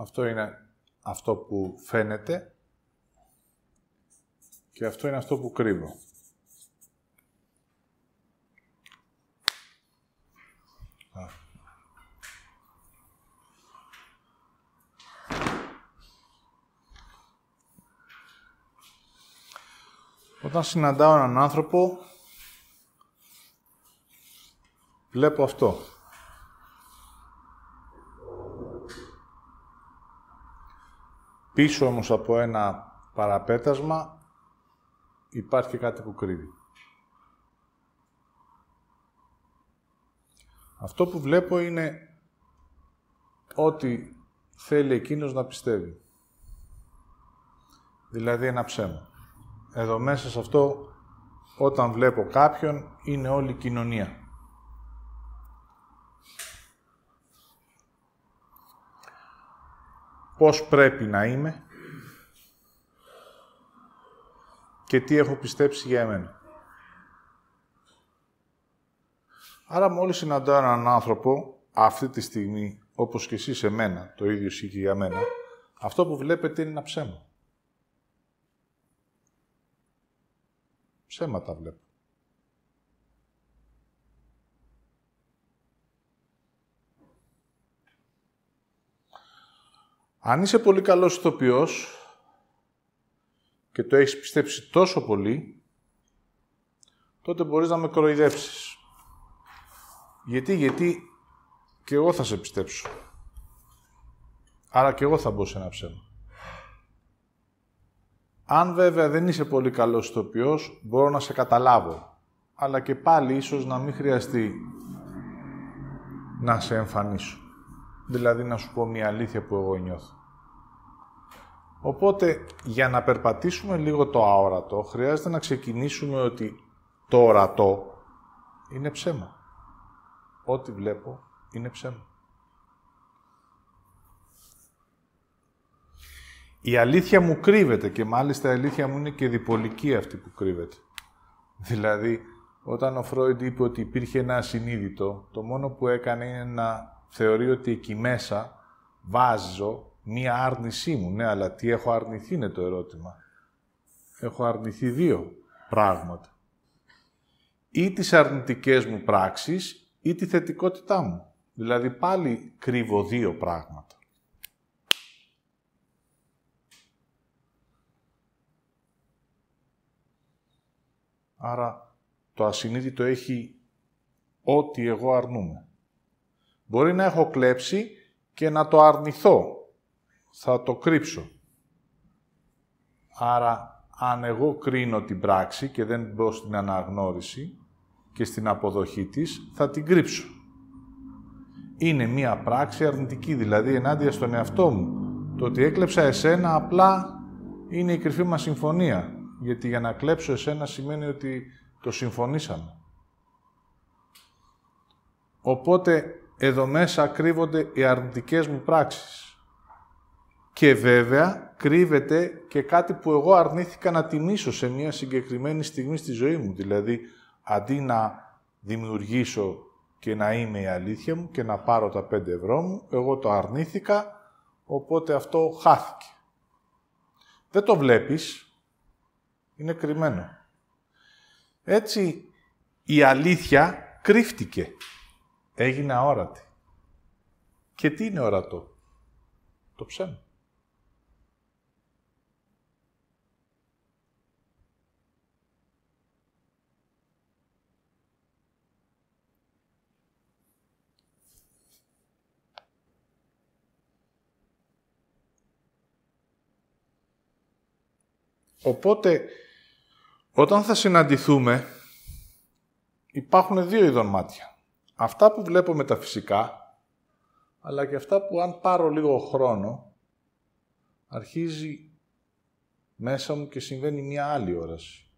Αυτό είναι αυτό που φαίνεται και αυτό είναι αυτό που κρύβω. Όταν συναντάω έναν άνθρωπο, βλέπω αυτό. Πίσω όμως από ένα παραπέτασμα υπάρχει κάτι που κρύβει. Αυτό που βλέπω είναι ότι θέλει εκείνος να πιστεύει. Δηλαδή ένα ψέμα. Εδώ μέσα σε αυτό, όταν βλέπω κάποιον, είναι όλη η κοινωνία. Πώς πρέπει να είμαι και τι έχω πιστέψει για εμένα. Άρα μόλις συναντάω έναν άνθρωπο, αυτή τη στιγμή, όπως και εσείς εμένα, το ίδιο ισχύει και για μένα, αυτό που βλέπετε είναι ένα ψέμα. Ψέματα βλέπω. Αν είσαι πολύ καλός ηθοποιός και το έχεις πιστέψει τόσο πολύ, τότε μπορείς να με κοροϊδέψεις. Γιατί, γιατί και εγώ θα σε πιστέψω. Άρα και εγώ θα μπω σε ένα ψέμα. Αν βέβαια δεν είσαι πολύ καλός ηθοποιός, μπορώ να σε καταλάβω. Αλλά και πάλι ίσως να μην χρειαστεί να σε εμφανίσω. Δηλαδή να σου πω μια αλήθεια που εγώ νιώθω. Οπότε, για να περπατήσουμε λίγο το αόρατο, χρειάζεται να ξεκινήσουμε ότι το ορατό είναι ψέμα. Ό,τι βλέπω είναι ψέμα. Η αλήθεια μου κρύβεται και μάλιστα η αλήθεια μου είναι και διπολική αυτή που κρύβεται. Δηλαδή, όταν ο Φρόιντ είπε ότι υπήρχε ένα ασυνείδητο, το μόνο που έκανε είναι να θεωρεί ότι εκεί μέσα βάζω μία άρνησή μου. Ναι, αλλά τι έχω αρνηθεί είναι το ερώτημα. Έχω αρνηθεί δύο πράγματα. Ή τις αρνητικές μου πράξεις ή τη θετικότητά μου. Δηλαδή πάλι κρύβω δύο πράγματα. Άρα το ασυνείδητο έχει ό,τι εγώ αρνούμαι. Μπορεί να έχω κλέψει και να το αρνηθώ. Θα το κρύψω. Άρα, αν εγώ κρίνω την πράξη και δεν μπω στην αναγνώριση και στην αποδοχή της, θα την κρύψω. Είναι μία πράξη αρνητική, δηλαδή ενάντια στον εαυτό μου. Το ότι έκλεψα εσένα απλά είναι η κρυφή μας συμφωνία. Γιατί για να κλέψω εσένα σημαίνει ότι το συμφωνήσαμε. Οπότε εδώ μέσα κρύβονται οι αρνητικές μου πράξεις. Και βέβαια κρύβεται και κάτι που εγώ αρνήθηκα να τιμήσω σε μια συγκεκριμένη στιγμή στη ζωή μου. Δηλαδή, αντί να δημιουργήσω και να είμαι η αλήθεια μου και να πάρω τα 5 ευρώ μου, εγώ το αρνήθηκα, οπότε αυτό χάθηκε. Δεν το βλέπεις, είναι κρυμμένο. Έτσι, η αλήθεια κρύφτηκε. Έγινε αόρατη. Και τι είναι ορατό; Το ψέμα. Οπότε, όταν θα συναντηθούμε, υπάρχουν δύο ειδών μάτια. Αυτά που βλέπω μεταφυσικά, αλλά και αυτά που αν πάρω λίγο χρόνο, αρχίζει μέσα μου και συμβαίνει μια άλλη όραση.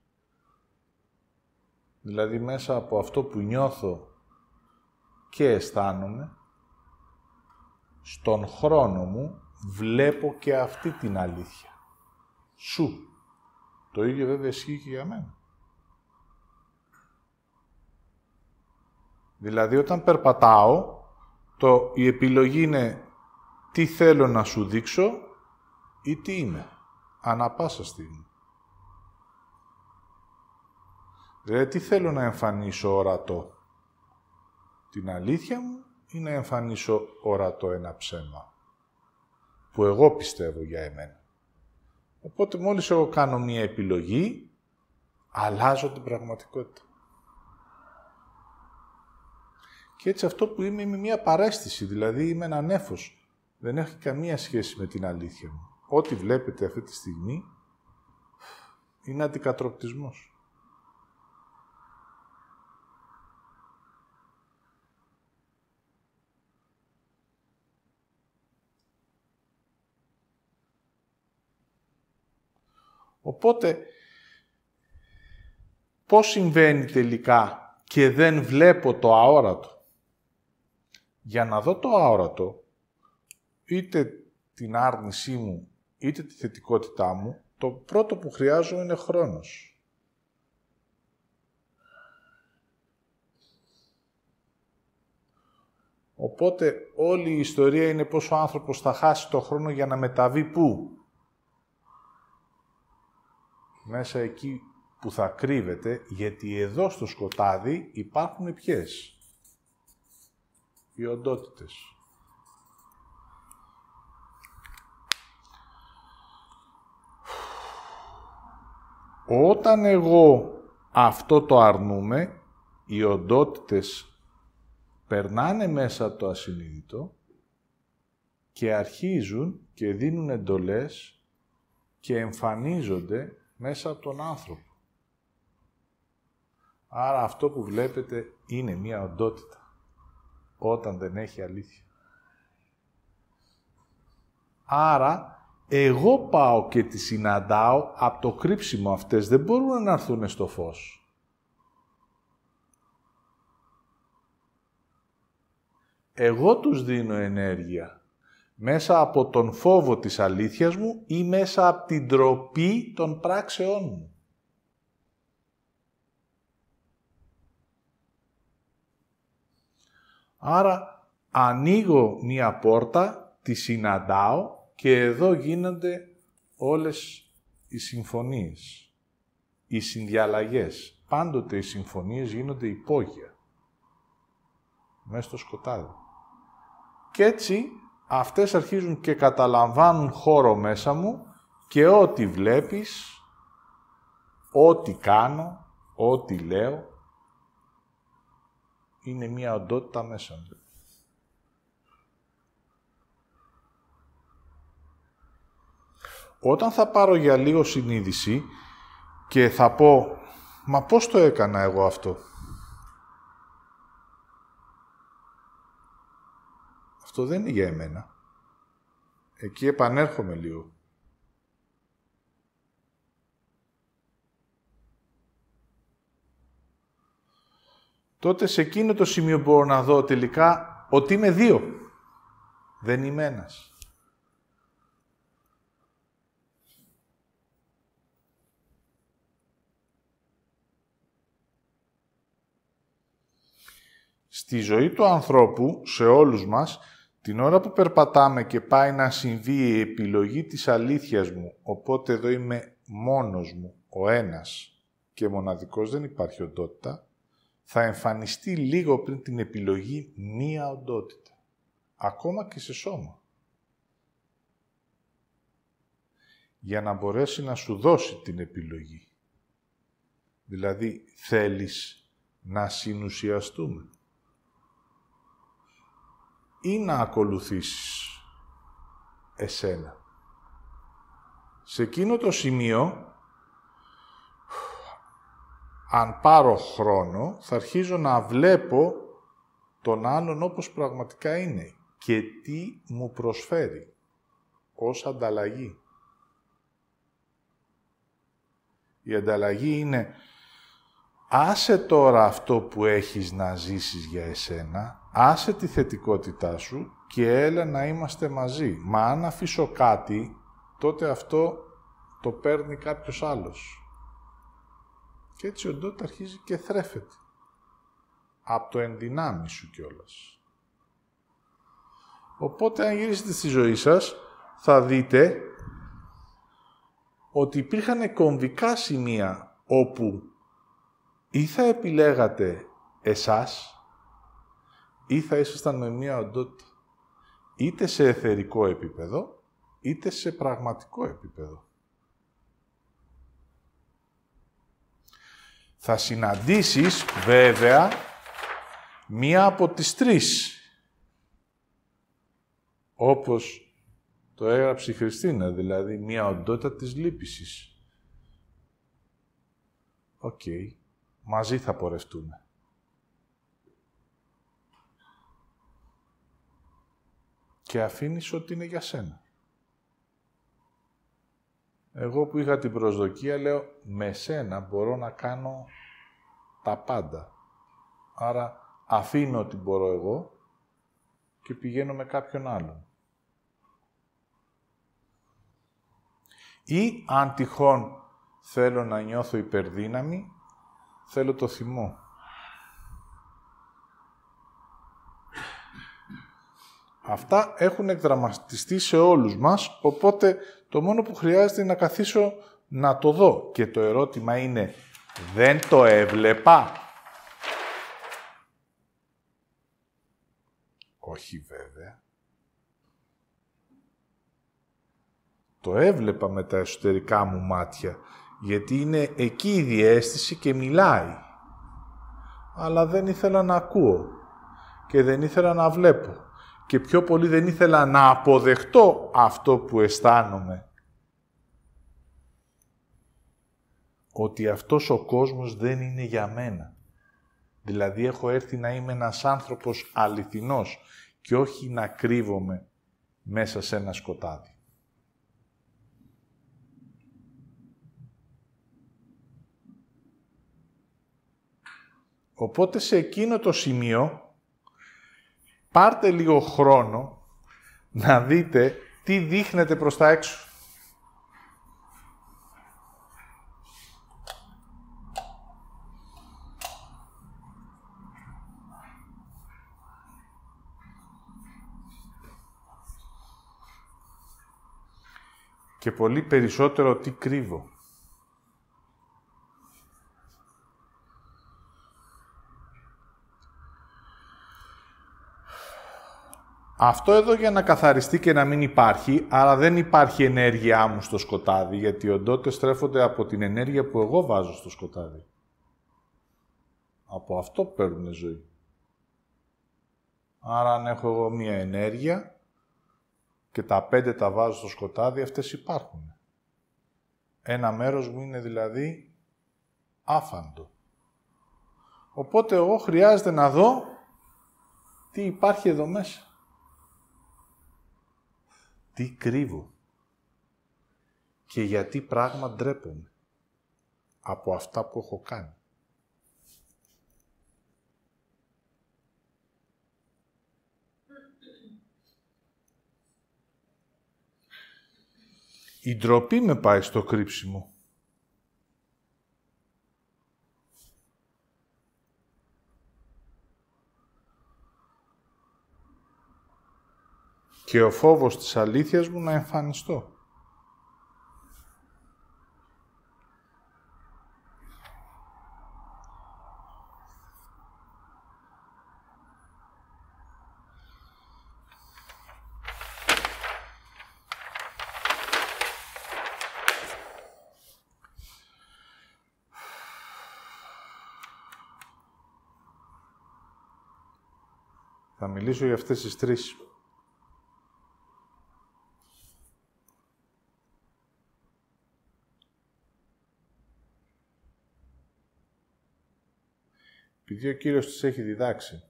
Δηλαδή μέσα από αυτό που νιώθω και αισθάνομαι, στον χρόνο μου βλέπω και αυτή την αλήθεια. Σου. Το ίδιο βέβαια ισχύει και για μένα. Δηλαδή όταν περπατάω, το, η επιλογή είναι τι θέλω να σου δείξω ή τι είμαι. Ανά πάσα στιγμή. Δηλαδή, τι θέλω να εμφανίσω ορατό. Την αλήθεια μου ή να εμφανίσω ορατό ένα ψέμα. Που εγώ πιστεύω για εμένα. Οπότε μόλις εγώ κάνω μία επιλογή, αλλάζω την πραγματικότητα. Και έτσι αυτό που είμαι, είμαι μία παρέστηση, δηλαδή είμαι ένα νέφος. Δεν έχει καμία σχέση με την αλήθεια μου. Ό,τι βλέπετε αυτή τη στιγμή είναι αντικατροπτισμός. Οπότε, πώς συμβαίνει τελικά και δεν βλέπω το αόρατο; Για να δω το αόρατο, είτε την άρνησή μου, είτε τη θετικότητά μου, το πρώτο που χρειάζομαι είναι χρόνος. Οπότε όλη η ιστορία είναι πώς ο άνθρωπος θα χάσει το χρόνο για να μεταβεί πού. Μέσα εκεί που θα κρύβεται, γιατί εδώ στο σκοτάδι υπάρχουν ποιες. Οι οντότητες. Όταν εγώ αυτό το αρνούμε, οι οντότητες περνάνε μέσα από το ασυνείδητο και αρχίζουν και δίνουν εντολές και εμφανίζονται μέσα από τον άνθρωπο. Άρα αυτό που βλέπετε είναι μία οντότητα, όταν δεν έχει αλήθεια. Άρα, εγώ πάω και τη συναντάω από το κρύψιμο αυτές. Δεν μπορούν να έρθουν στο φως. Εγώ τους δίνω ενέργεια μέσα από τον φόβο της αλήθειας μου ή μέσα από την τροπή των πράξεών μου. Άρα ανοίγω μία πόρτα, τη συναντάω και εδώ γίνονται όλες οι συμφωνίες, οι συνδιαλλαγές. Πάντοτε οι συμφωνίες γίνονται υπόγεια, μέσα στο σκοτάδι. Και έτσι αυτές αρχίζουν και καταλαμβάνουν χώρο μέσα μου και ό,τι βλέπεις, ό,τι κάνω, ό,τι λέω, είναι μία οντότητα μέσα μου. Όταν θα πάρω για λίγο συνείδηση και θα πω «Μα πώς το έκανα εγώ αυτό» Αυτό δεν είναι για εμένα. Εκεί επανέρχομαι λίγο. Τότε σε εκείνο το σημείο μπορώ να δω τελικά ότι είμαι δύο. Δεν είμαι ένας. Στη ζωή του ανθρώπου, σε όλους μας, την ώρα που περπατάμε και πάει να συμβεί η επιλογή της αλήθειας μου, οπότε εδώ είμαι μόνος μου, ο ένας και μοναδικός, δεν υπάρχει οντότητα, θα εμφανιστεί λίγο πριν την επιλογή μία οντότητα. Ακόμα και σε σώμα. Για να μπορέσει να σου δώσει την επιλογή. Δηλαδή, θέλεις να συνουσιαστούμε ή να ακολουθήσεις εσένα. Σε εκείνο το σημείο αν πάρω χρόνο, θα αρχίζω να βλέπω τον άλλον όπως πραγματικά είναι και τι μου προσφέρει ως ανταλλαγή. Η ανταλλαγή είναι άσε τώρα αυτό που έχεις να ζήσεις για εσένα, άσε τη θετικότητά σου και έλα να είμαστε μαζί. Μα αν αφήσω κάτι, τότε αυτό το παίρνει κάποιος άλλος. Και έτσι ο οντότητα αρχίζει και θρέφεται. Από το ενδυνάμει σου κιόλας. Οπότε, αν γυρίσετε στη ζωή σας, θα δείτε ότι υπήρχαν κομβικά σημεία όπου ή θα επιλέγατε εσάς ή θα ήσασταν με μία οντότητα. Είτε σε εθερικό επίπεδο, είτε σε πραγματικό επίπεδο. Θα συναντήσεις, βέβαια, μία από τις τρεις. Όπως το έγραψε η Χριστίνα, δηλαδή μία οντότητα της λύπησης. Οκ. Μαζί θα πορευτούμε. Και αφήνεις ότι είναι για σένα. Εγώ που είχα την προσδοκία λέω με σένα μπορώ να κάνω τα πάντα. Άρα αφήνω ότι μπορώ εγώ και πηγαίνω με κάποιον άλλον. Ή αν τυχόν θέλω να νιώθω υπερδύναμη, θέλω το θυμό. Αυτά έχουν εκδραματιστεί σε όλους μας, οπότε το μόνο που χρειάζεται είναι να καθίσω να το δω. Και το ερώτημα είναι, δεν το έβλεπα. Όχι βέβαια. Το έβλεπα με τα εσωτερικά μου μάτια, γιατί είναι εκεί η διέστηση και μιλάει. Αλλά δεν ήθελα να ακούω και δεν ήθελα να βλέπω και πιο πολύ δεν ήθελα να αποδεχτώ αυτό που αισθάνομαι. Ότι αυτός ο κόσμος δεν είναι για μένα. Δηλαδή έχω έρθει να είμαι ένας άνθρωπος αληθινός και όχι να κρύβομαι μέσα σε ένα σκοτάδι. Οπότε σε εκείνο το σημείο πάρτε λίγο χρόνο να δείτε τι δείχνετε προς τα έξω. Και πολύ περισσότερο τι κρύβω. Αυτό εδώ για να καθαριστεί και να μην υπάρχει, αλλά δεν υπάρχει ενέργειά μου στο σκοτάδι, γιατί οι οντότητες στρέφονται από την ενέργεια που εγώ βάζω στο σκοτάδι. Από αυτό παίρνουν ζωή. Άρα αν έχω εγώ μία ενέργεια και τα πέντε τα βάζω στο σκοτάδι, αυτές υπάρχουν. Ένα μέρος μου είναι δηλαδή άφαντο. Οπότε εγώ χρειάζεται να δω τι υπάρχει εδώ μέσα τι κρύβω και γιατί πράγμα ντρέπομαι από αυτά που έχω κάνει. Η ντροπή με πάει στο κρύψιμο. Και ο φόβος της αλήθειας μου να εμφανιστώ. Θα μιλήσω για αυτές τις τρεις. Επειδή ο Κύριος της έχει διδάξει.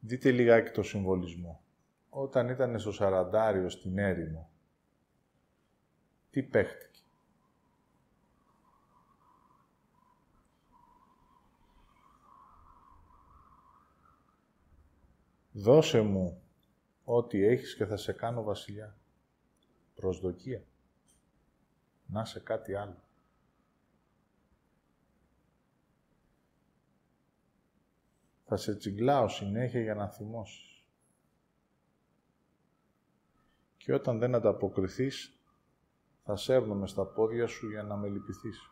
Δείτε λιγάκι το συμβολισμό. Όταν ήταν στο Σαραντάριο στην έρημο, τι παίχτηκε. Δώσε μου ό,τι έχεις και θα σε κάνω βασιλιά. Προσδοκία. Να σε κάτι άλλο. Θα σε τσιγκλάω συνέχεια για να θυμώσεις. Και όταν δεν ανταποκριθείς, θα σέρνομαι στα πόδια σου για να με λυπηθείς.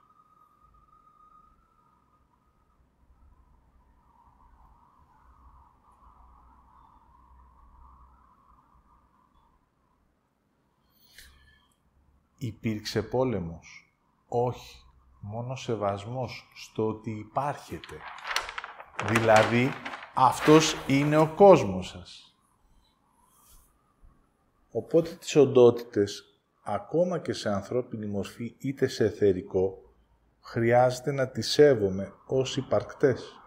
Υπήρξε πόλεμος. Όχι. Μόνο σεβασμός στο ότι υπάρχετε. Δηλαδή, αυτός είναι ο κόσμος σας. Οπότε τις οντότητες, ακόμα και σε ανθρώπινη μορφή είτε σε εθερικό, χρειάζεται να τις σέβομαι ως υπαρκτές.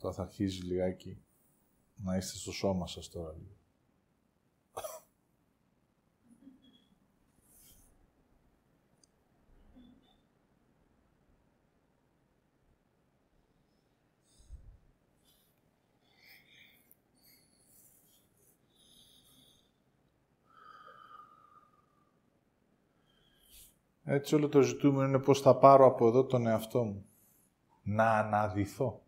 Έτσι, τώρα θα αρχίζεις λιγάκι να είστε στο σώμα σας τώρα λίγο. Έτσι όλο το ζητούμενο είναι πώς θα πάρω από εδώ τον εαυτό μου. Να αναδυθώ.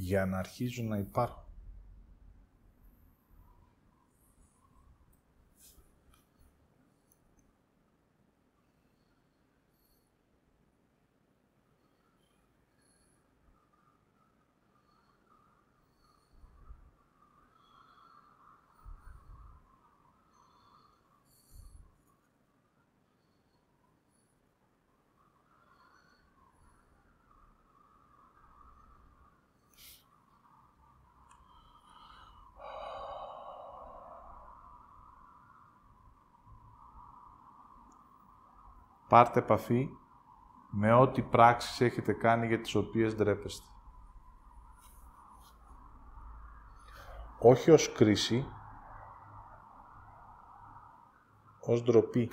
Για να αρχίζουν να υπάρχουν. Πάρτε επαφή με ό,τι πράξεις έχετε κάνει για τις οποίες ντρέπεστε. Όχι ως κρίση, ως ντροπή.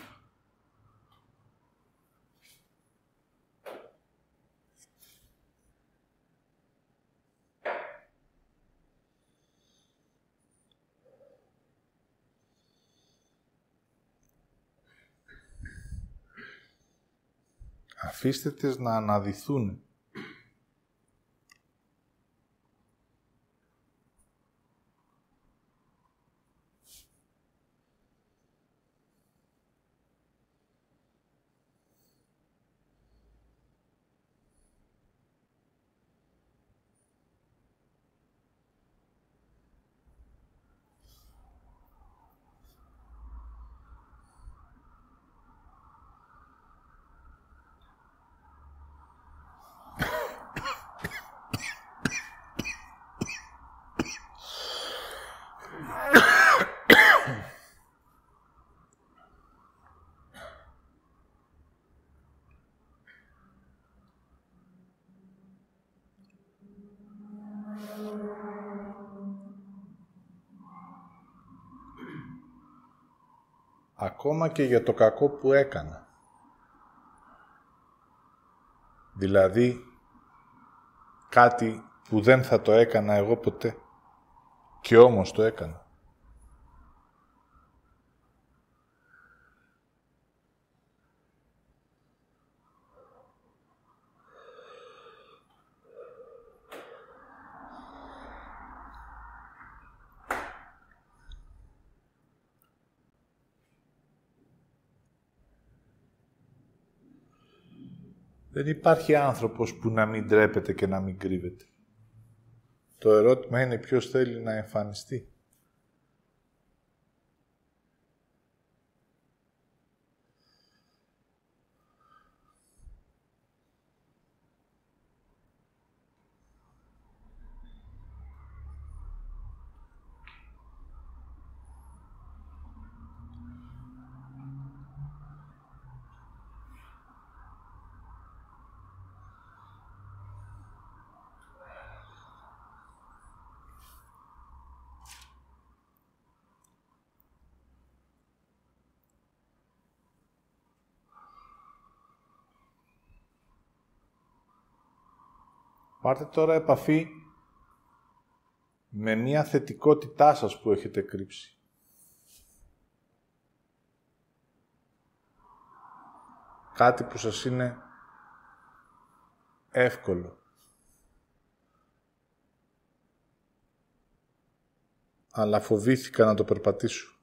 Αφήστε τις να αναδυθούν. Ακόμα και για το κακό που έκανα. Δηλαδή, κάτι που δεν θα το έκανα εγώ ποτέ. Και όμως το έκανα. Δεν υπάρχει άνθρωπος που να μην τρέπεται και να μην κρύβεται. Το ερώτημα είναι ποιος θέλει να εμφανιστεί. Πάρτε τώρα επαφή με μία θετικότητά σας που έχετε κρύψει. Κάτι που σας είναι εύκολο. Αλλά φοβήθηκα να το περπατήσω.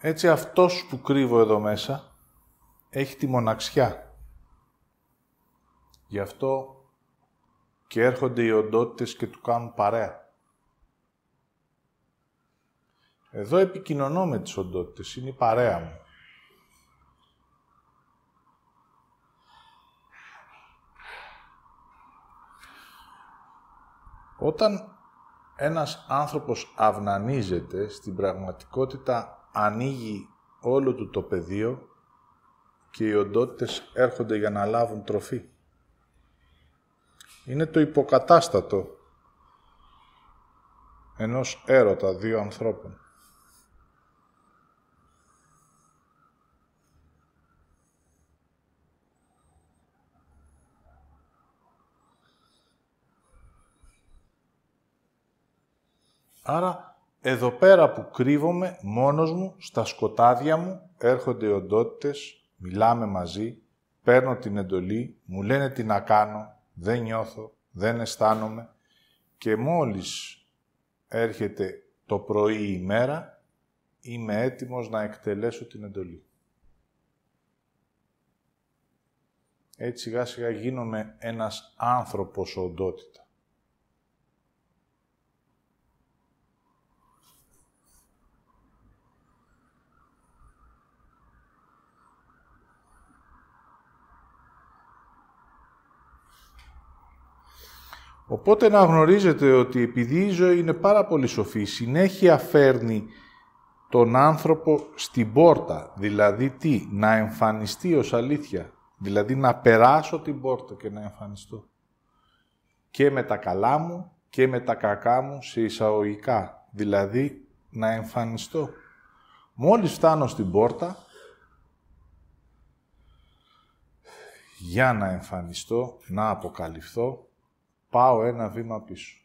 Έτσι αυτός που κρύβω εδώ μέσα έχει τη μοναξιά. Γι' αυτό και έρχονται οι οντότητες και του κάνουν παρέα. Εδώ επικοινωνώ με τις οντότητες, είναι η παρέα μου. Όταν ένας άνθρωπος αυνανίζεται, στην πραγματικότητα ανοίγει όλο του το πεδίο και οι οντότητες έρχονται για να λάβουν τροφή. Είναι το υποκατάστατο ενός έρωτα δύο ανθρώπων. Άρα εδώ πέρα που κρύβομαι μόνος μου, στα σκοτάδια μου, έρχονται οι οντότητες, μιλάμε μαζί, παίρνω την εντολή, μου λένε τι να κάνω, δεν νιώθω, δεν αισθάνομαι και μόλις έρχεται το πρωί η ημέρα, είμαι έτοιμος να εκτελέσω την εντολή. Έτσι σιγά σιγά γίνομαι ένας άνθρωπος οντότητα. Οπότε να γνωρίζετε ότι επειδή η ζωή είναι πάρα πολύ σοφή, συνέχεια φέρνει τον άνθρωπο στην πόρτα. Δηλαδή τι, να εμφανιστεί ως αλήθεια; Δηλαδή να περάσω την πόρτα και να εμφανιστώ. Και με τα καλά μου και με τα κακά μου σε εισαγωγικά. Δηλαδή να εμφανιστώ. Μόλις φτάνω στην πόρτα, για να εμφανιστώ, να αποκαλυφθώ, πάω ένα βήμα πίσω.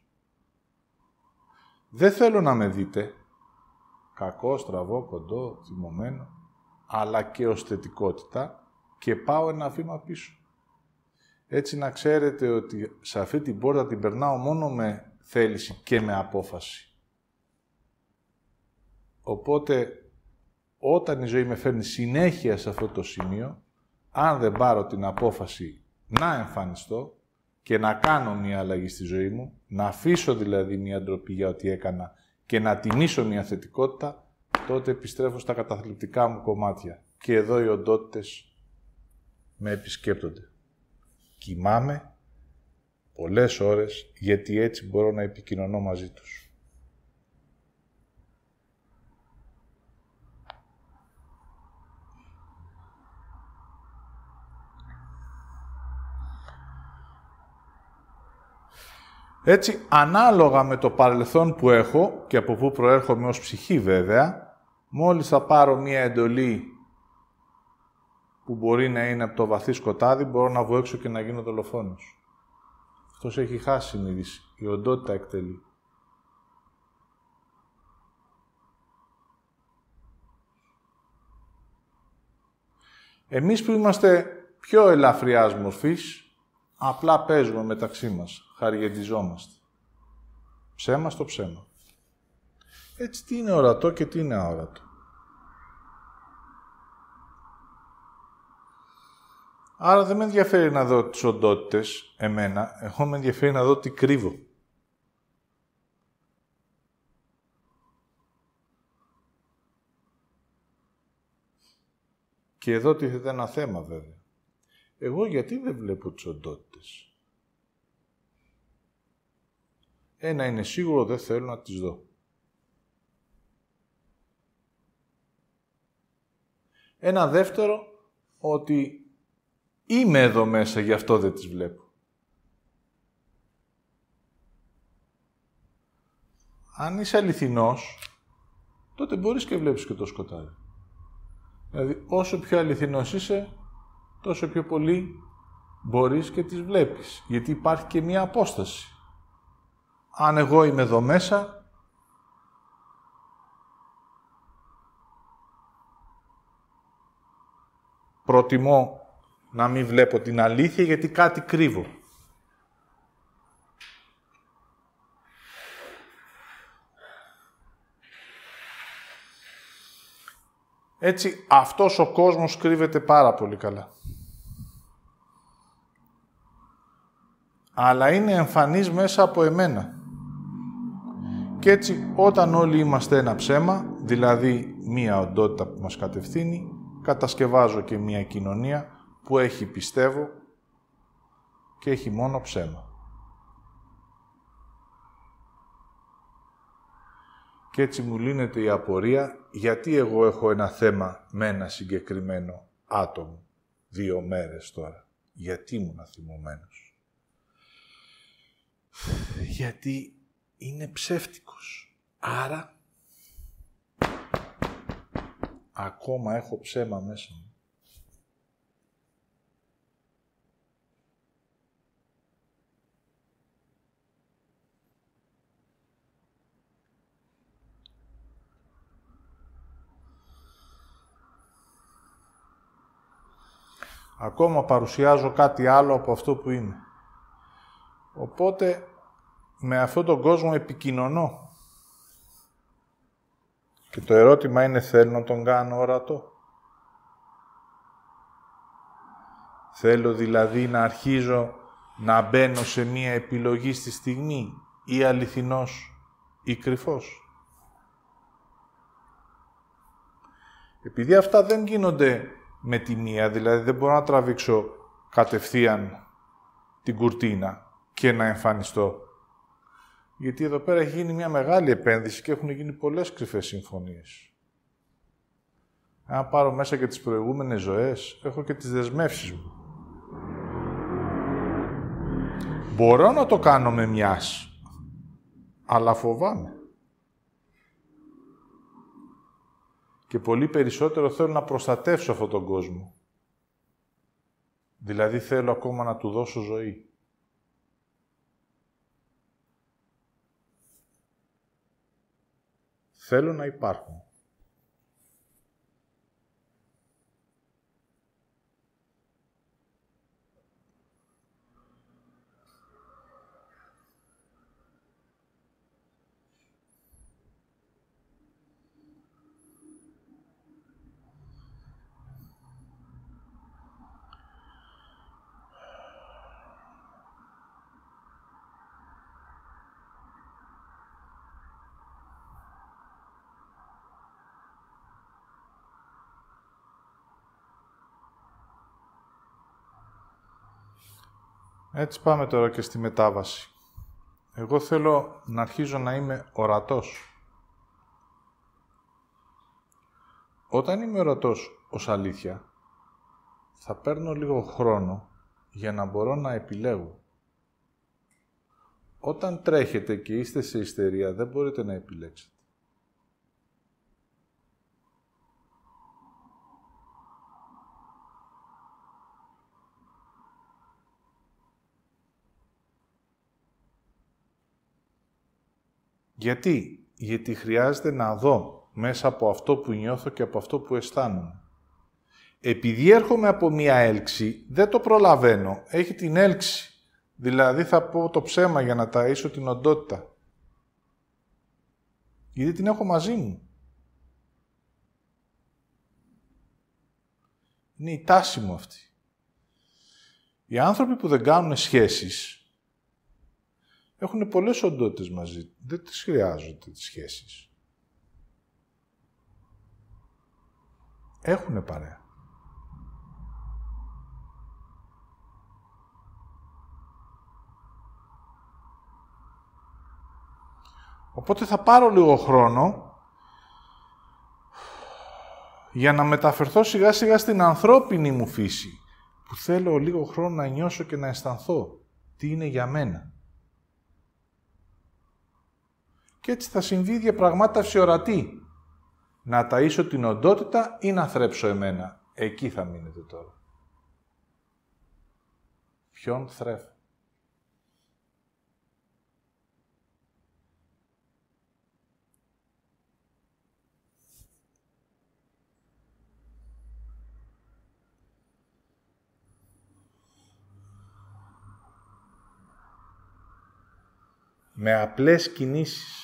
Δεν θέλω να με δείτε κακό, στραβό, κοντό, θυμωμένο, αλλά και ως θετικότητα και πάω ένα βήμα πίσω. Έτσι να ξέρετε ότι σε αυτή την πόρτα την περνάω μόνο με θέληση και με απόφαση. Οπότε, όταν η ζωή με φέρνει συνέχεια σε αυτό το σημείο, αν δεν πάρω την απόφαση να εμφανιστώ, και να κάνω μια αλλαγή στη ζωή μου, να αφήσω δηλαδή μια ντροπή για ό,τι έκανα και να τιμήσω μια θετικότητα, τότε επιστρέφω στα καταθλιπτικά μου κομμάτια. Και εδώ οι οντότητες με επισκέπτονται. Κοιμάμαι πολλές ώρες, γιατί έτσι μπορώ να επικοινωνώ μαζί τους. Έτσι, ανάλογα με το παρελθόν που έχω και από πού προέρχομαι ως ψυχή βέβαια, μόλις θα πάρω μία εντολή που μπορεί να είναι από το βαθύ σκοτάδι, μπορώ να βγω έξω και να γίνω δολοφόνος. Αυτός έχει χάσει συνείδηση. Η οντότητα εκτελεί. Εμείς που είμαστε πιο ελαφριάς μορφής, απλά παίζουμε μεταξύ μας Χαριεντιζόμαστε. Ψέμα στο ψέμα. Έτσι τι είναι ορατό και τι είναι αόρατο. Άρα δεν με ενδιαφέρει να δω τις οντότητες, εμένα. Εγώ με ενδιαφέρει να δω τι κρύβω. Και εδώ τίθεται ένα θέμα βέβαια. Εγώ γιατί δεν βλέπω τις οντότητες; Ένα είναι σίγουρο, δεν θέλω να τις δω. Ένα δεύτερο, ότι είμαι εδώ μέσα, γι' αυτό δεν τις βλέπω. Αν είσαι αληθινός, τότε μπορείς και βλέπεις και το σκοτάδι. Δηλαδή, όσο πιο αληθινός είσαι, τόσο πιο πολύ μπορείς και τις βλέπεις. Γιατί υπάρχει και μία απόσταση. Αν εγώ είμαι εδώ μέσα, προτιμώ να μην βλέπω την αλήθεια γιατί κάτι κρύβω. Έτσι, αυτός ο κόσμος κρύβεται πάρα πολύ καλά. Αλλά είναι εμφανής μέσα από εμένα. Και έτσι, όταν όλοι είμαστε ένα ψέμα, δηλαδή μία οντότητα που μας κατευθύνει, κατασκευάζω και μία κοινωνία που έχει πιστεύω και έχει μόνο ψέμα. Και έτσι μου λύνεται η απορία γιατί εγώ έχω ένα θέμα με ένα συγκεκριμένο άτομο δύο μέρες τώρα. Γιατί ήμουν θυμωμένος. Γιατί είναι ψεύτικος. Άρα ακόμα έχω ψέμα μέσα μου. Ακόμα παρουσιάζω κάτι άλλο από αυτό που είμαι. Οπότε, με αυτόν τον κόσμο επικοινωνώ. Και το ερώτημα είναι, θέλω να τον κάνω ορατό. Θέλω δηλαδή να αρχίζω να μπαίνω σε μία επιλογή στη στιγμή ή αληθινός ή κρυφός. Επειδή αυτά δεν γίνονται με τη μία, δηλαδή δεν μπορώ να τραβήξω κατευθείαν την κουρτίνα και να εμφανιστώ. Γιατί εδώ πέρα έχει γίνει μια μεγάλη επένδυση και έχουν γίνει πολλές κρυφές συμφωνίες. Αν πάρω μέσα και τις προηγούμενες ζωές, έχω και τις δεσμεύσεις μου. Μπορώ να το κάνω με μιας, αλλά φοβάμαι. και πολύ περισσότερο θέλω να προστατεύσω αυτόν τον κόσμο. Δηλαδή θέλω ακόμα να του δώσω ζωή. Θέλω να υπάρχουν. Έτσι πάμε τώρα και στη μετάβαση. Εγώ θέλω να αρχίζω να είμαι ορατός. Όταν είμαι ορατός ως αλήθεια, θα παίρνω λίγο χρόνο για να μπορώ να επιλέγω. Όταν τρέχετε και είστε σε ιστερία, δεν μπορείτε να επιλέξετε. Γιατί; Γιατί χρειάζεται να δω μέσα από αυτό που νιώθω και από αυτό που αισθάνομαι. Επειδή έρχομαι από μία έλξη, δεν το προλαβαίνω. Έχει την έλξη. Δηλαδή θα πω το ψέμα για να ταΐσω την οντότητα. Γιατί την έχω μαζί μου. Είναι η τάση μου αυτή. Οι άνθρωποι που δεν κάνουν σχέσεις, έχουν πολλές οντότητες μαζί. Δεν τις χρειάζονται τις σχέσεις. Έχουν παρέα. Οπότε θα πάρω λίγο χρόνο για να μεταφερθώ σιγά σιγά στην ανθρώπινη μου φύση που θέλω λίγο χρόνο να νιώσω και να αισθανθώ τι είναι για μένα. Και έτσι θα συμβεί διαπραγμάτευση ορατή. Να ταΐσω την οντότητα ή να θρέψω εμένα. Εκεί θα μείνετε τώρα. Ποιον θρέφω; με απλές κινήσεις.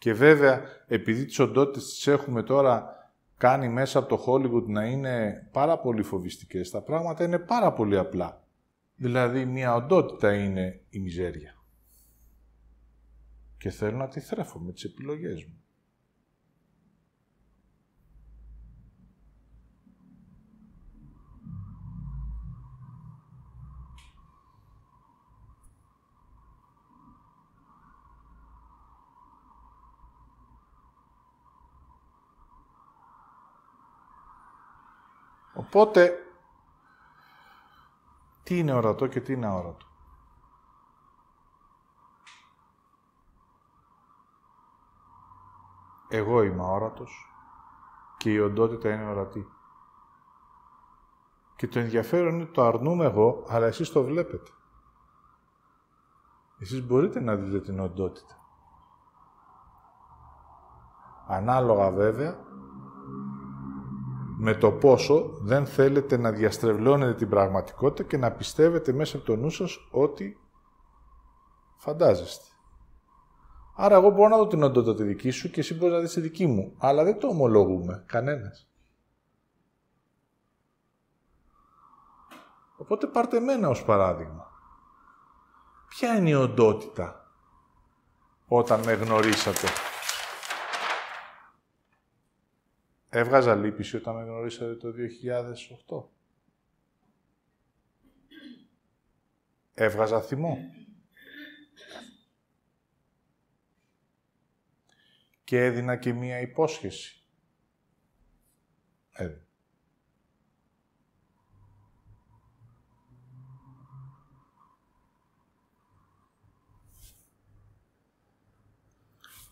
Και βέβαια, επειδή τις οντότητες τις έχουμε τώρα κάνει μέσα από το Hollywood να είναι πάρα πολύ φοβιστικές, τα πράγματα είναι πάρα πολύ απλά. Δηλαδή, μια οντότητα είναι η μιζέρια. Και θέλω να τη θρέφω με τις επιλογές μου. Οπότε, τι είναι ορατό και τι είναι αόρατο; Εγώ είμαι αόρατος και η οντότητα είναι ορατή. Και το ενδιαφέρον είναι το αρνούμε εγώ, αλλά εσείς το βλέπετε. Εσείς μπορείτε να δείτε την οντότητα. Ανάλογα βέβαια με το πόσο δεν θέλετε να διαστρεβλώνετε την πραγματικότητα και να πιστεύετε μέσα από το νου σας ότι φαντάζεστε. Άρα εγώ μπορώ να δω την οντότητα τη δική σου και εσύ μπορείς να δεις τη δική μου. Αλλά δεν το ομολογούμε κανένας. Οπότε πάρτε εμένα ως παράδειγμα. Ποια είναι η οντότητα όταν με γνωρίσατε; Έβγαζα λύπηση όταν με γνωρίσατε το 2008. Έβγαζα θυμό. Και έδινα και μία υπόσχεση. Έδινα.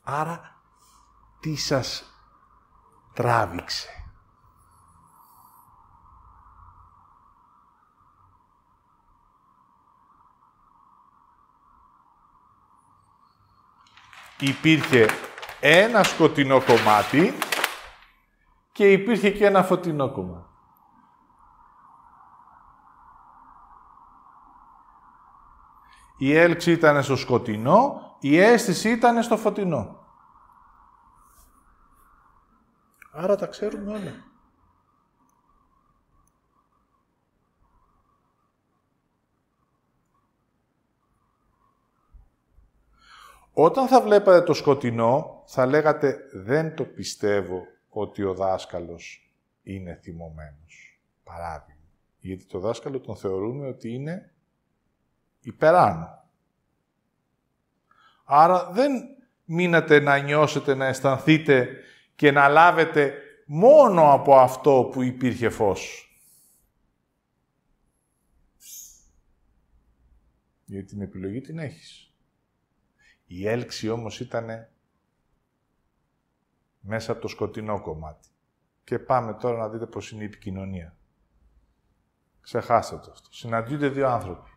Άρα, τι σας τράβηξε. Υπήρχε ένα σκοτεινό κομμάτι και υπήρχε και ένα φωτεινό κομμάτι. Η έλξη ήταν στο σκοτεινό, η αίσθηση ήταν στο φωτεινό. Άρα τα ξέρουμε όλα. Όταν θα βλέπατε το σκοτεινό, θα λέγατε «Δεν το πιστεύω ότι ο δάσκαλος είναι θυμωμένος». Παράδειγμα. Γιατί το δάσκαλο τον θεωρούμε ότι είναι υπεράνω. Άρα δεν μείνατε να νιώσετε, να αισθανθείτε και να λάβετε μόνο από αυτό που υπήρχε φως. Γιατί την επιλογή την έχεις. Η έλξη όμως ήταν μέσα από το σκοτεινό κομμάτι. Και πάμε τώρα να δείτε πώς είναι η επικοινωνία. Ξεχάστε το αυτό. Συναντιούνται δύο άνθρωποι.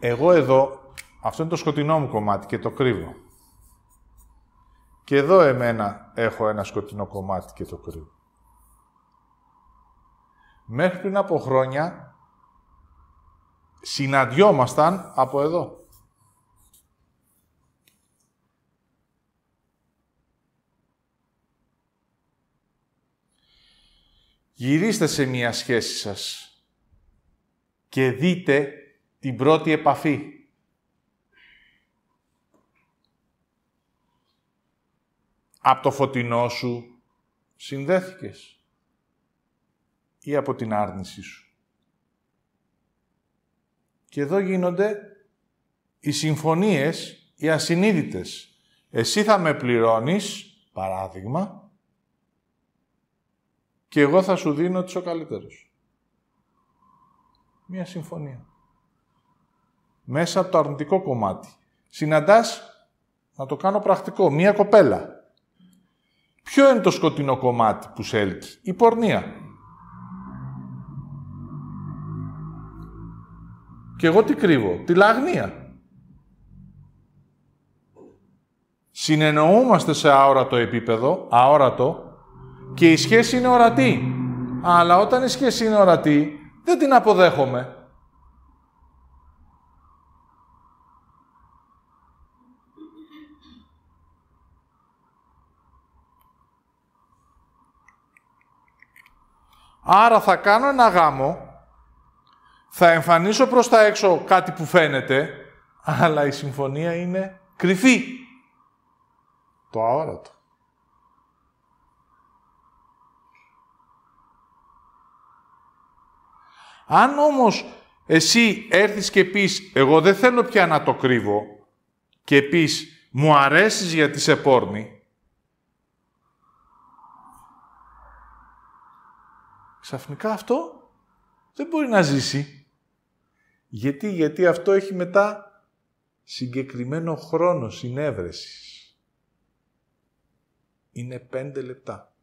Εγώ εδώ, αυτό είναι το σκοτεινό μου κομμάτι και το κρύβω. Και εδώ εμένα έχω ένα σκοτεινό κομμάτι και το κρύβω. Μέχρι πριν από χρόνια συναντιόμασταν από εδώ. Γυρίστε σε μία σχέση σας και δείτε την πρώτη επαφή. Από το φωτεινό σου συνδέθηκες. ή από την άρνησή σου. Και εδώ γίνονται οι συμφωνίες, οι ασυνείδητες. Εσύ θα με πληρώνεις, παράδειγμα, και εγώ θα σου δίνω ότι είσαι ο καλύτερος. Μία συμφωνία. Μέσα από το αρνητικό κομμάτι. Συναντάς, να το κάνω πρακτικό, μία κοπέλα. Ποιο είναι το σκοτεινό κομμάτι που σε έλκει; Η πορνεία. Και εγώ τι κρύβω; Τη λαγνία. Συνεννοούμαστε σε αόρατο επίπεδο, αόρατο, και η σχέση είναι ορατή. Αλλά όταν η σχέση είναι ορατή, δεν την αποδέχομαι. Άρα θα κάνω ένα γάμο, θα εμφανίσω προς τα έξω κάτι που φαίνεται, αλλά η συμφωνία είναι κρυφή. Το αόρατο. Αν όμως εσύ έρθεις και πεις «Εγώ δεν θέλω πια να το κρύβω» και πεις «Μου αρέσεις γιατί σε πόρνη», ξαφνικά αυτό δεν μπορεί να ζήσει. Γιατί, γιατί αυτό έχει μετά συγκεκριμένο χρόνο συνέβρεσης. Είναι πέντε λεπτά.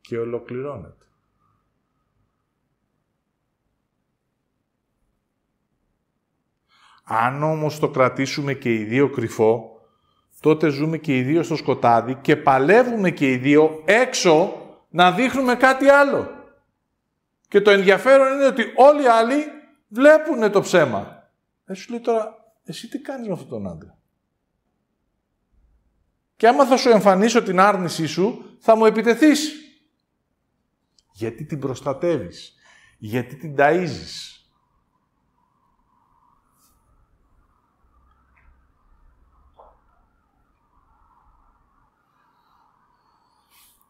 Και ολοκληρώνεται. Αν όμως το κρατήσουμε και οι δύο κρυφό, τότε ζούμε και οι δύο στο σκοτάδι και παλεύουμε και οι δύο έξω να δείχνουμε κάτι άλλο. Και το ενδιαφέρον είναι ότι όλοι οι άλλοι βλέπουν το ψέμα. Ε, σου λέει τώρα, εσύ τι κάνεις με αυτόν τον άντρα; Και άμα θα σου εμφανίσω την άρνησή σου, θα μου επιτεθείς. Γιατί την προστατεύεις; Γιατί την ταΐζεις;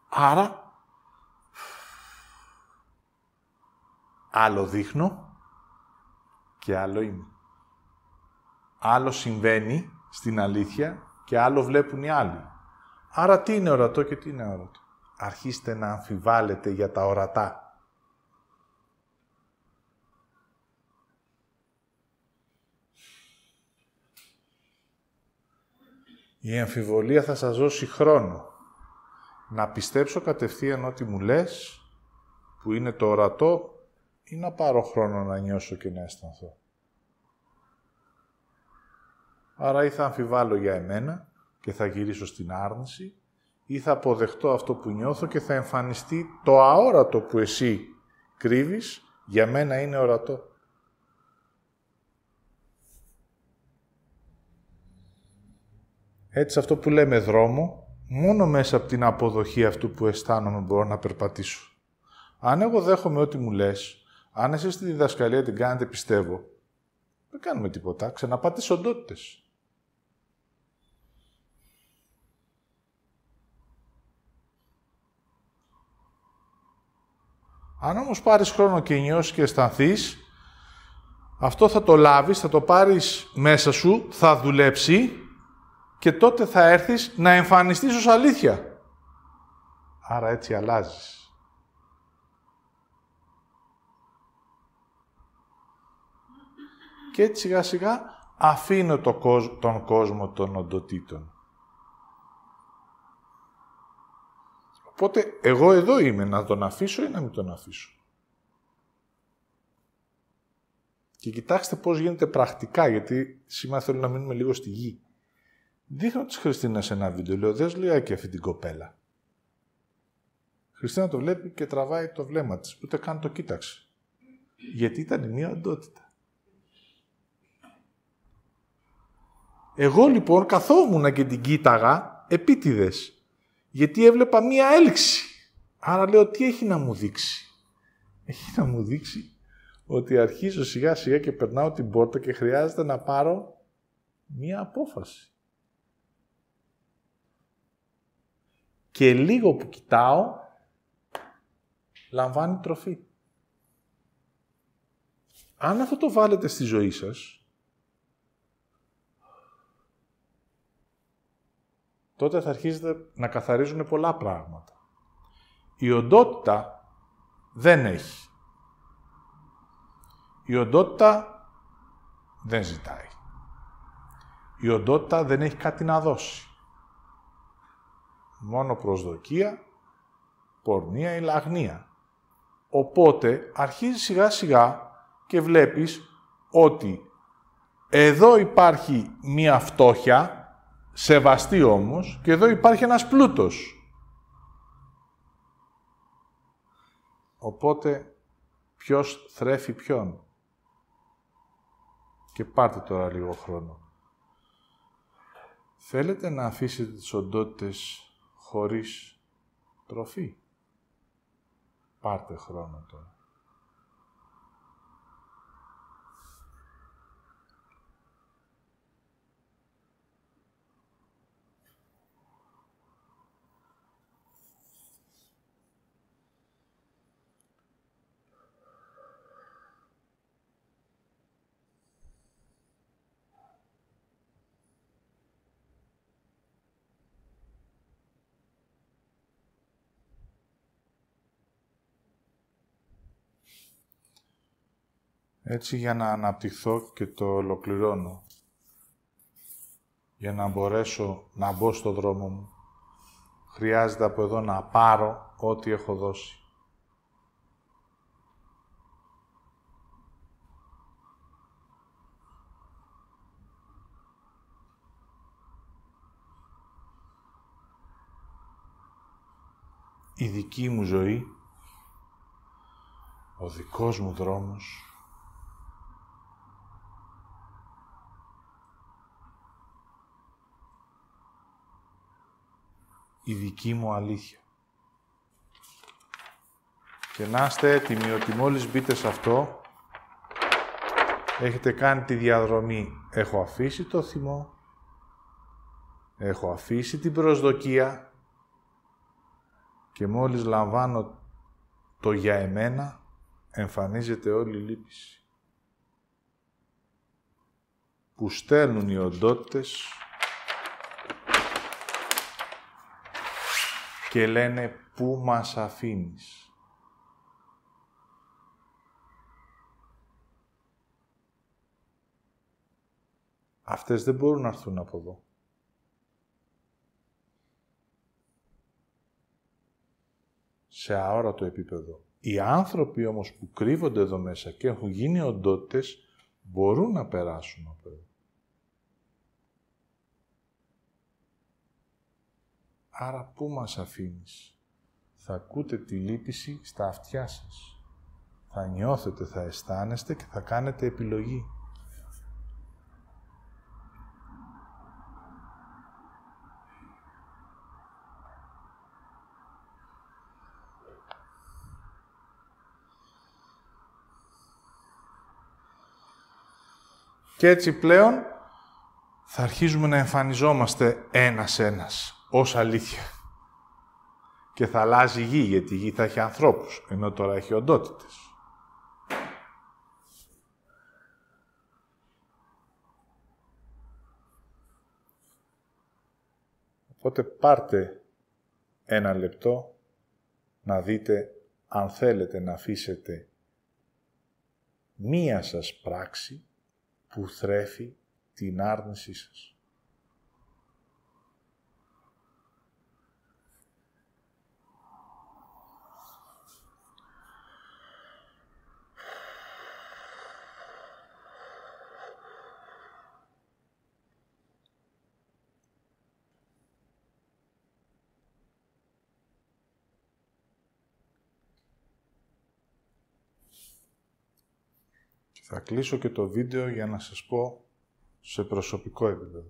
Άρα, άλλο δείχνω και άλλο είμαι. Άλλο συμβαίνει στην αλήθεια και άλλο βλέπουν οι άλλοι. Άρα τι είναι ορατό και τι είναι ορατό. Αρχίστε να αμφιβάλλετε για τα ορατά. Η αμφιβολία θα σας δώσει χρόνο να πιστέψω κατευθείαν ό,τι μου λες, που είναι το ορατό, ή να πάρω χρόνο να νιώσω και να αισθανθώ. Άρα ή θα αμφιβάλλω για εμένα και θα γυρίσω στην άρνηση, ή θα αποδεχτώ αυτό που νιώθω και θα εμφανιστεί το αόρατο που εσύ κρύβεις, για μένα είναι ορατό. Έτσι αυτό που λέμε δρόμο, μόνο μέσα από την αποδοχή αυτού που αισθάνομαι μπορώ να περπατήσω. Αν εγώ δέχομαι ό,τι μου λες, αν εσείς τη διδασκαλία την κάνετε πιστεύω, δεν κάνουμε τίποτα. Ξαναπάτε στις οντότητες. Αν όμως πάρεις χρόνο και νιώσεις και αισθανθείς, αυτό θα το λάβεις, θα το πάρεις μέσα σου, θα δουλέψει και τότε θα έρθεις να εμφανιστείς ως αλήθεια. Άρα έτσι αλλάζεις. Και έτσι σιγά σιγά αφήνω το τον κόσμο των οντοτήτων. Οπότε εγώ εδώ είμαι να τον αφήσω ή να μην τον αφήσω. Και κοιτάξτε πώς γίνεται πρακτικά, γιατί σήμερα θέλω να μείνουμε λίγο στη γη. Δείχνω τη Χριστίνα σε ένα βίντεο. Λέω, δες λέει και αυτή την κοπέλα. Η Χριστίνα το βλέπει και τραβάει το βλέμμα της. Ούτε καν το κοίταξε. Γιατί ήταν μια οντότητα. Εγώ λοιπόν καθόμουν και την κοίταγα επίτηδες. Γιατί έβλεπα μία έλξη. Άρα λέω τι έχει να μου δείξει; Έχει να μου δείξει ότι αρχίζω σιγά σιγά και περνάω την πόρτα και χρειάζεται να πάρω μία απόφαση. Και λίγο που κοιτάω, λαμβάνει τροφή. Αν αυτό το βάλετε στη ζωή σας, τότε θα αρχίσετε να καθαρίζουν πολλά πράγματα. Η οντότητα δεν έχει. Η οντότητα δεν ζητάει. Η οντότητα δεν έχει κάτι να δώσει. Μόνο προσδοκία, πορνεία ή λαγνία. Οπότε αρχίζεις σιγά σιγά και βλέπεις ότι εδώ υπάρχει μία φτώχεια, σεβαστή όμως, και εδώ υπάρχει ένας πλούτος. Οπότε, ποιος θρέφει ποιον. Και πάρτε τώρα λίγο χρόνο. Θέλετε να αφήσετε τις οντότητες χωρίς τροφή; Πάρτε χρόνο τώρα. Έτσι για να αναπτυχθώ και το ολοκληρώνω. Για να μπορέσω να μπω στο δρόμο μου, χρειάζεται από εδώ να πάρω ό,τι έχω δώσει. Η δική μου ζωή, ο δικός μου δρόμος, η δική μου αλήθεια. Και να είστε έτοιμοι ότι μόλις μπείτε σε αυτό, έχετε κάνει τη διαδρομή. Έχω αφήσει το θυμό, έχω αφήσει την προσδοκία και μόλις λαμβάνω το για εμένα, εμφανίζεται όλη η λύπηση. Που στέλνουν οι οντότητες και λένε «Πού μας αφήνεις». Αυτές δεν μπορούν να έρθουν από εδώ. Σε αόρατο επίπεδο. Οι άνθρωποι όμως που κρύβονται εδώ μέσα και έχουν γίνει οντότητες μπορούν να περάσουν από εδώ. Άρα πού μας αφήνεις; Θα ακούτε τη λύπηση στα αυτιά σας. Θα νιώθετε, θα αισθάνεστε και θα κάνετε επιλογή. Και έτσι πλέον θα αρχίζουμε να εμφανιζόμαστε ένας-ένας ως αλήθεια. Και θα αλλάζει η γη, γιατί η γη θα έχει ανθρώπους, ενώ τώρα έχει οντότητες. Οπότε πάρτε ένα λεπτό να δείτε αν θέλετε να αφήσετε μία σας πράξη που θρέφει την άρνησή σας. Θα κλείσω και το βίντεο για να σας πω σε προσωπικό επίπεδο.